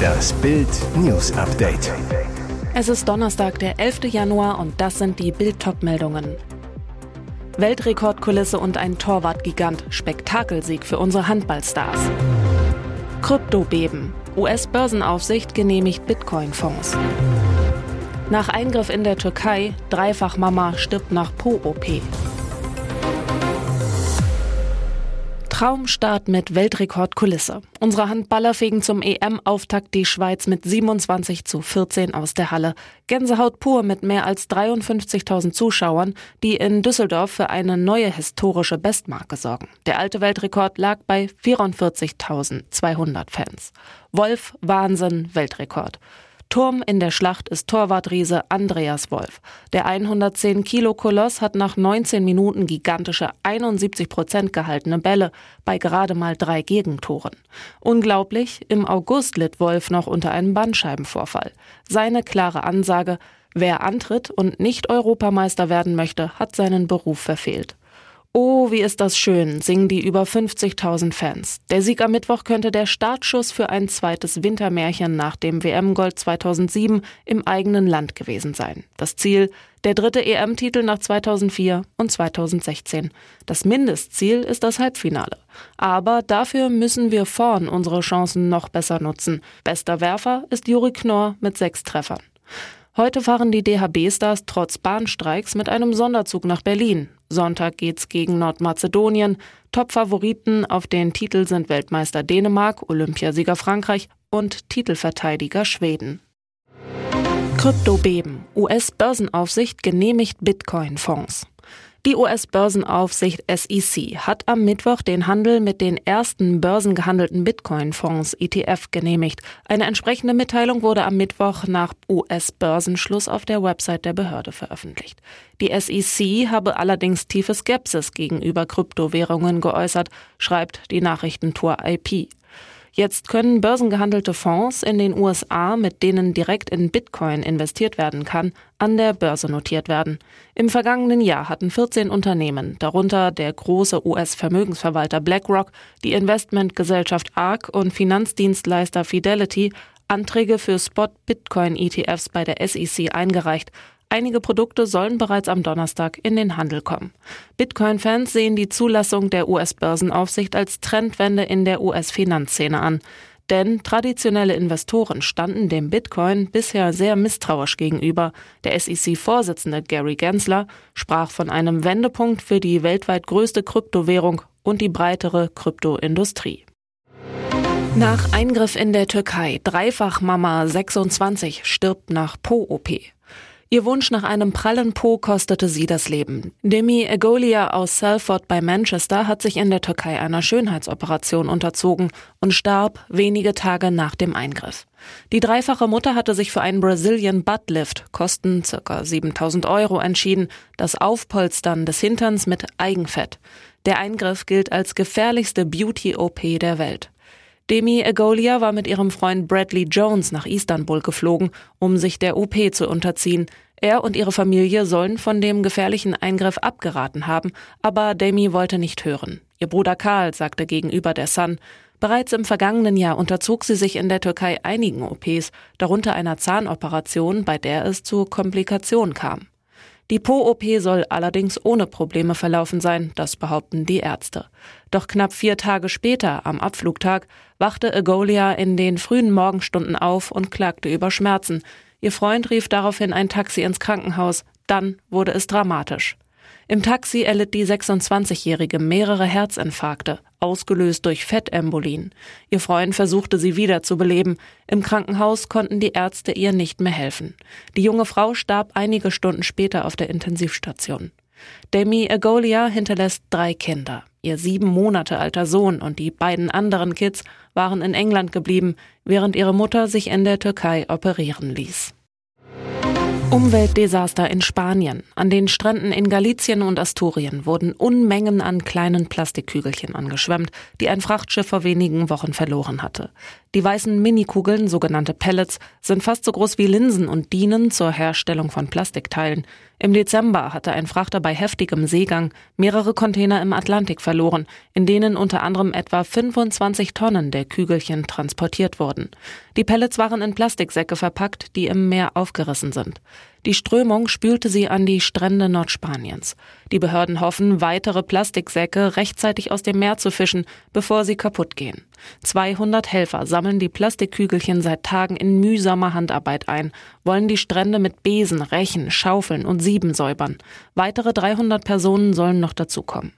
Das Bild News Update. Es ist Donnerstag, der 11. Januar und das sind die Bild meldungen Weltrekordkulisse und ein Torwartgigant. Spektakelsieg für unsere Handballstars. Kryptobeben. US-Börsenaufsicht genehmigt Bitcoin-Fonds. Nach Eingriff in der Türkei, Dreifachmama stirbt nach Po-OP. Traumstart mit Weltrekordkulisse. Unsere Handballer fegen zum EM-Auftakt die Schweiz mit 27 zu 14 aus der Halle. Gänsehaut pur mit mehr als 53.000 Zuschauern, die in Düsseldorf für eine neue historische Bestmarke sorgen. Der alte Weltrekord lag bei 44.200 Fans. Wolf, Wahnsinn, Weltrekord. Turm in der Schlacht ist Torwartriese Andreas Wolf. Der 110 Kilo Koloss hat nach 19 Minuten gigantische 71 Prozent gehaltene Bälle bei gerade mal drei Gegentoren. Unglaublich, im August litt Wolf noch unter einem Bandscheibenvorfall. Seine klare Ansage, wer antritt und nicht Europameister werden möchte, hat seinen Beruf verfehlt. Oh, wie ist das schön, singen die über 50.000 Fans. Der Sieg am Mittwoch könnte der Startschuss für ein zweites Wintermärchen nach dem WM-Gold 2007 im eigenen Land gewesen sein. Das Ziel, der dritte EM-Titel nach 2004 und 2016. Das Mindestziel ist das Halbfinale. Aber dafür müssen wir vorn unsere Chancen noch besser nutzen. Bester Werfer ist Juri Knorr mit sechs Treffern. Heute fahren die DHB-Stars trotz Bahnstreiks mit einem Sonderzug nach Berlin. Sonntag geht's gegen Nordmazedonien. Top-Favoriten auf den Titel sind Weltmeister Dänemark, Olympiasieger Frankreich und Titelverteidiger Schweden. Kryptobeben. US-Börsenaufsicht genehmigt Bitcoin-Fonds. Die US-Börsenaufsicht SEC hat am Mittwoch den Handel mit den ersten börsengehandelten Bitcoin-Fonds ETF genehmigt. Eine entsprechende Mitteilung wurde am Mittwoch nach US-Börsenschluss auf der Website der Behörde veröffentlicht. Die SEC habe allerdings tiefe Skepsis gegenüber Kryptowährungen geäußert, schreibt die Nachrichtentour IP. Jetzt können börsengehandelte Fonds in den USA, mit denen direkt in Bitcoin investiert werden kann, an der Börse notiert werden. Im vergangenen Jahr hatten 14 Unternehmen, darunter der große US-Vermögensverwalter BlackRock, die Investmentgesellschaft ARK und Finanzdienstleister Fidelity, Anträge für Spot-Bitcoin-ETFs bei der SEC eingereicht, Einige Produkte sollen bereits am Donnerstag in den Handel kommen. Bitcoin-Fans sehen die Zulassung der US-Börsenaufsicht als Trendwende in der US-Finanzszene an. Denn traditionelle Investoren standen dem Bitcoin bisher sehr misstrauisch gegenüber. Der SEC-Vorsitzende Gary Gensler sprach von einem Wendepunkt für die weltweit größte Kryptowährung und die breitere Kryptoindustrie. Nach Eingriff in der Türkei, Dreifach Mama 26 stirbt nach Po-OP. Ihr Wunsch nach einem prallen Po kostete sie das Leben. Demi Egolia aus Salford bei Manchester hat sich in der Türkei einer Schönheitsoperation unterzogen und starb wenige Tage nach dem Eingriff. Die dreifache Mutter hatte sich für einen Brazilian Butt Lift, Kosten ca. 7000 Euro, entschieden, das Aufpolstern des Hinterns mit Eigenfett. Der Eingriff gilt als gefährlichste Beauty-OP der Welt. Demi Egolia war mit ihrem Freund Bradley Jones nach Istanbul geflogen, um sich der OP zu unterziehen. Er und ihre Familie sollen von dem gefährlichen Eingriff abgeraten haben, aber Demi wollte nicht hören. Ihr Bruder Karl sagte gegenüber der Sun, Bereits im vergangenen Jahr unterzog sie sich in der Türkei einigen OPs, darunter einer Zahnoperation, bei der es zu Komplikationen kam. Die Po-OP soll allerdings ohne Probleme verlaufen sein, das behaupten die Ärzte. Doch knapp vier Tage später, am Abflugtag, wachte Egolia in den frühen Morgenstunden auf und klagte über Schmerzen. Ihr Freund rief daraufhin ein Taxi ins Krankenhaus. Dann wurde es dramatisch. Im Taxi erlitt die 26-Jährige mehrere Herzinfarkte, ausgelöst durch Fettembolien. Ihr Freund versuchte sie wieder zu beleben. Im Krankenhaus konnten die Ärzte ihr nicht mehr helfen. Die junge Frau starb einige Stunden später auf der Intensivstation. Demi Agolia hinterlässt drei Kinder. Ihr sieben Monate alter Sohn und die beiden anderen Kids waren in England geblieben, während ihre Mutter sich in der Türkei operieren ließ. Umweltdesaster in Spanien. An den Stränden in Galicien und Asturien wurden Unmengen an kleinen Plastikkügelchen angeschwemmt, die ein Frachtschiff vor wenigen Wochen verloren hatte. Die weißen Minikugeln, sogenannte Pellets, sind fast so groß wie Linsen und dienen zur Herstellung von Plastikteilen. Im Dezember hatte ein Frachter bei heftigem Seegang mehrere Container im Atlantik verloren, in denen unter anderem etwa 25 Tonnen der Kügelchen transportiert wurden. Die Pellets waren in Plastiksäcke verpackt, die im Meer aufgerissen sind. Die Strömung spülte sie an die Strände Nordspaniens. Die Behörden hoffen, weitere Plastiksäcke rechtzeitig aus dem Meer zu fischen, bevor sie kaputt gehen. 200 Helfer sammeln die Plastikkügelchen seit Tagen in mühsamer Handarbeit ein, wollen die Strände mit Besen, Rechen, Schaufeln und Sieben säubern. Weitere 300 Personen sollen noch dazukommen.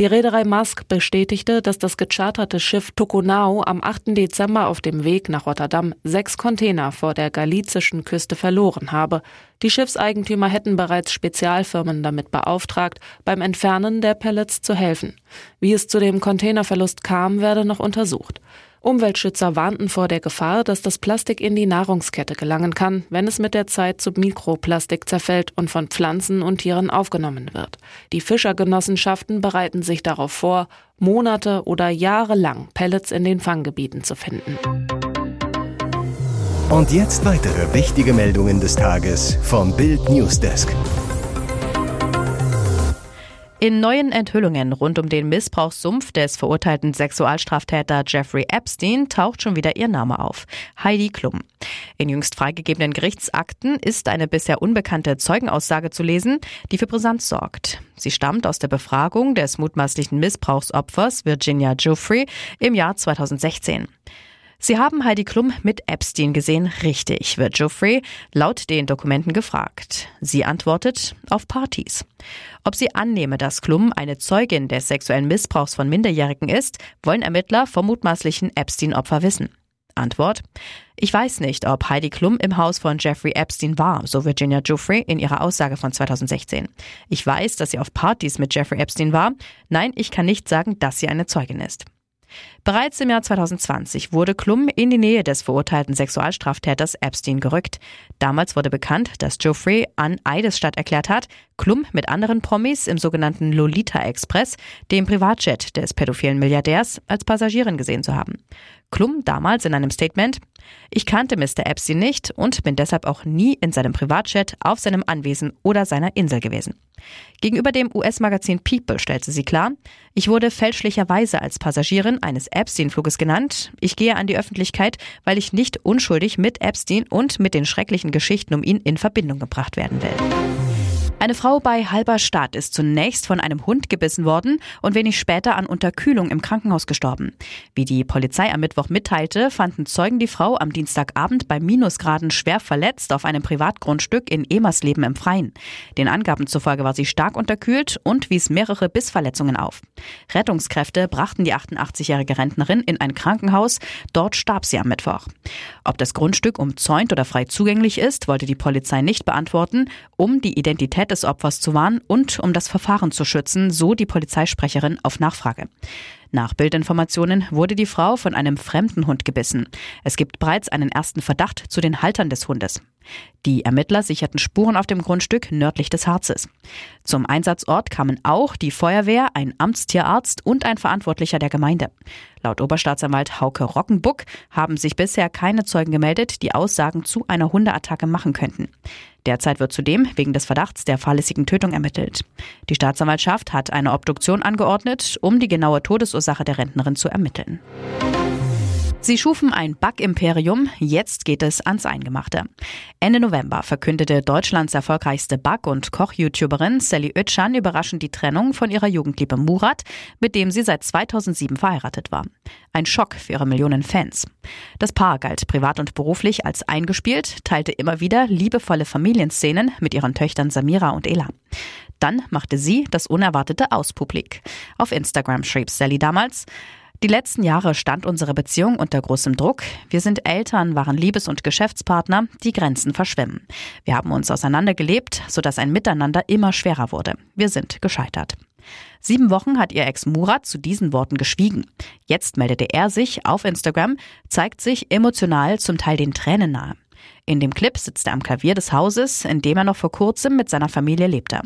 Die Reederei Musk bestätigte, dass das gecharterte Schiff Tokonau am 8. Dezember auf dem Weg nach Rotterdam sechs Container vor der galizischen Küste verloren habe. Die Schiffseigentümer hätten bereits Spezialfirmen damit beauftragt, beim Entfernen der Pellets zu helfen. Wie es zu dem Containerverlust kam, werde noch untersucht. Umweltschützer warnten vor der Gefahr, dass das Plastik in die Nahrungskette gelangen kann, wenn es mit der Zeit zu Mikroplastik zerfällt und von Pflanzen und Tieren aufgenommen wird. Die Fischergenossenschaften bereiten sich darauf vor, Monate oder Jahre lang Pellets in den Fanggebieten zu finden. Und jetzt weitere wichtige Meldungen des Tages vom Bild Newsdesk. In neuen Enthüllungen rund um den Missbrauchssumpf des verurteilten Sexualstraftäter Jeffrey Epstein taucht schon wieder ihr Name auf. Heidi Klum. In jüngst freigegebenen Gerichtsakten ist eine bisher unbekannte Zeugenaussage zu lesen, die für Brisanz sorgt. Sie stammt aus der Befragung des mutmaßlichen Missbrauchsopfers Virginia Giuffre im Jahr 2016. Sie haben Heidi Klum mit Epstein gesehen, richtig, wird Geoffrey laut den Dokumenten gefragt. Sie antwortet auf Partys. Ob sie annehme, dass Klum eine Zeugin des sexuellen Missbrauchs von Minderjährigen ist, wollen Ermittler vom mutmaßlichen Epstein-Opfer wissen. Antwort. Ich weiß nicht, ob Heidi Klum im Haus von Jeffrey Epstein war, so Virginia Giuffre in ihrer Aussage von 2016. Ich weiß, dass sie auf Partys mit Jeffrey Epstein war. Nein, ich kann nicht sagen, dass sie eine Zeugin ist. Bereits im Jahr 2020 wurde Klum in die Nähe des verurteilten Sexualstraftäters Epstein gerückt. Damals wurde bekannt, dass Geoffrey an Eidesstadt erklärt hat, Klum mit anderen Promis im sogenannten Lolita Express, dem Privatjet des pädophilen Milliardärs, als Passagierin gesehen zu haben. Klum damals in einem Statement, ich kannte Mr. Epstein nicht und bin deshalb auch nie in seinem Privatjet, auf seinem Anwesen oder seiner Insel gewesen. Gegenüber dem US-Magazin People stellte sie klar, ich wurde fälschlicherweise als Passagierin eines Epstein-Fluges genannt. Ich gehe an die Öffentlichkeit, weil ich nicht unschuldig mit Epstein und mit den schrecklichen Geschichten um ihn in Verbindung gebracht werden will. Eine Frau bei Halberstadt ist zunächst von einem Hund gebissen worden und wenig später an Unterkühlung im Krankenhaus gestorben. Wie die Polizei am Mittwoch mitteilte, fanden Zeugen die Frau am Dienstagabend bei Minusgraden schwer verletzt auf einem Privatgrundstück in Emersleben im Freien. Den Angaben zufolge war sie stark unterkühlt und wies mehrere Bissverletzungen auf. Rettungskräfte brachten die 88-jährige Rentnerin in ein Krankenhaus. Dort starb sie am Mittwoch. Ob das Grundstück umzäunt oder frei zugänglich ist, wollte die Polizei nicht beantworten, um die Identität Identität des Opfers zu wahren und um das Verfahren zu schützen, so die Polizeisprecherin auf Nachfrage. Nach Bildinformationen wurde die Frau von einem fremden Hund gebissen. Es gibt bereits einen ersten Verdacht zu den Haltern des Hundes. Die Ermittler sicherten Spuren auf dem Grundstück nördlich des Harzes. Zum Einsatzort kamen auch die Feuerwehr, ein Amtstierarzt und ein Verantwortlicher der Gemeinde. Laut Oberstaatsanwalt Hauke Rockenbuck haben sich bisher keine Zeugen gemeldet, die Aussagen zu einer Hundeattacke machen könnten. Derzeit wird zudem wegen des Verdachts der fahrlässigen Tötung ermittelt. Die Staatsanwaltschaft hat eine Obduktion angeordnet, um die genaue Todesursache der Rentnerin zu ermitteln. Sie schufen ein Bug-Imperium, jetzt geht es ans Eingemachte. Ende November verkündete Deutschlands erfolgreichste Bug- und Koch-YouTuberin Sally Oetschan überraschend die Trennung von ihrer Jugendliebe Murat, mit dem sie seit 2007 verheiratet war. Ein Schock für ihre Millionen Fans. Das Paar galt privat und beruflich als eingespielt, teilte immer wieder liebevolle Familienszenen mit ihren Töchtern Samira und Ela. Dann machte sie das Unerwartete aus publik. Auf Instagram schrieb Sally damals, die letzten Jahre stand unsere Beziehung unter großem Druck. Wir sind Eltern, waren Liebes- und Geschäftspartner, die Grenzen verschwimmen. Wir haben uns auseinandergelebt, sodass ein Miteinander immer schwerer wurde. Wir sind gescheitert. Sieben Wochen hat ihr Ex Murat zu diesen Worten geschwiegen. Jetzt meldete er sich auf Instagram, zeigt sich emotional zum Teil den Tränen nahe. In dem Clip sitzt er am Klavier des Hauses, in dem er noch vor kurzem mit seiner Familie lebte.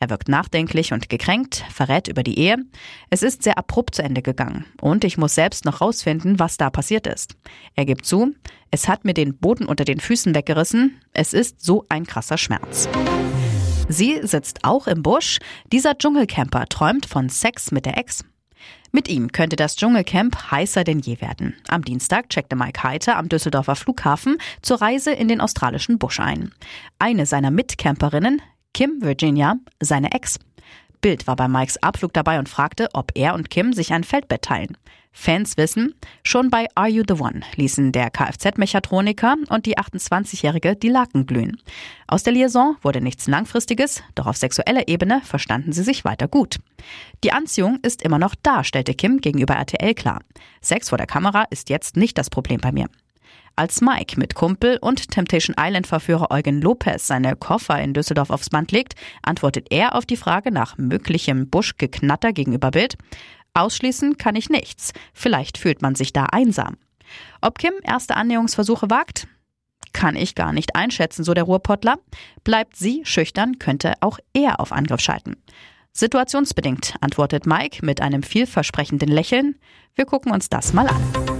Er wirkt nachdenklich und gekränkt, verrät über die Ehe. Es ist sehr abrupt zu Ende gegangen und ich muss selbst noch rausfinden, was da passiert ist. Er gibt zu, es hat mir den Boden unter den Füßen weggerissen. Es ist so ein krasser Schmerz. Sie sitzt auch im Busch. Dieser Dschungelcamper träumt von Sex mit der Ex. Mit ihm könnte das Dschungelcamp heißer denn je werden. Am Dienstag checkte Mike Heiter am Düsseldorfer Flughafen zur Reise in den australischen Busch ein. Eine seiner Mitcamperinnen, Kim Virginia, seine Ex. Bild war bei Mikes Abflug dabei und fragte, ob er und Kim sich ein Feldbett teilen. Fans wissen, schon bei Are You the One ließen der Kfz-Mechatroniker und die 28-Jährige die Laken glühen. Aus der Liaison wurde nichts Langfristiges, doch auf sexueller Ebene verstanden sie sich weiter gut. Die Anziehung ist immer noch da, stellte Kim gegenüber RTL klar. Sex vor der Kamera ist jetzt nicht das Problem bei mir. Als Mike mit Kumpel und Temptation Island-Verführer Eugen Lopez seine Koffer in Düsseldorf aufs Band legt, antwortet er auf die Frage nach möglichem Buschgeknatter gegenüber Bild. Ausschließen kann ich nichts. Vielleicht fühlt man sich da einsam. Ob Kim erste Annäherungsversuche wagt? Kann ich gar nicht einschätzen, so der Ruhrpottler. Bleibt sie schüchtern, könnte auch er auf Angriff schalten. Situationsbedingt, antwortet Mike mit einem vielversprechenden Lächeln. Wir gucken uns das mal an.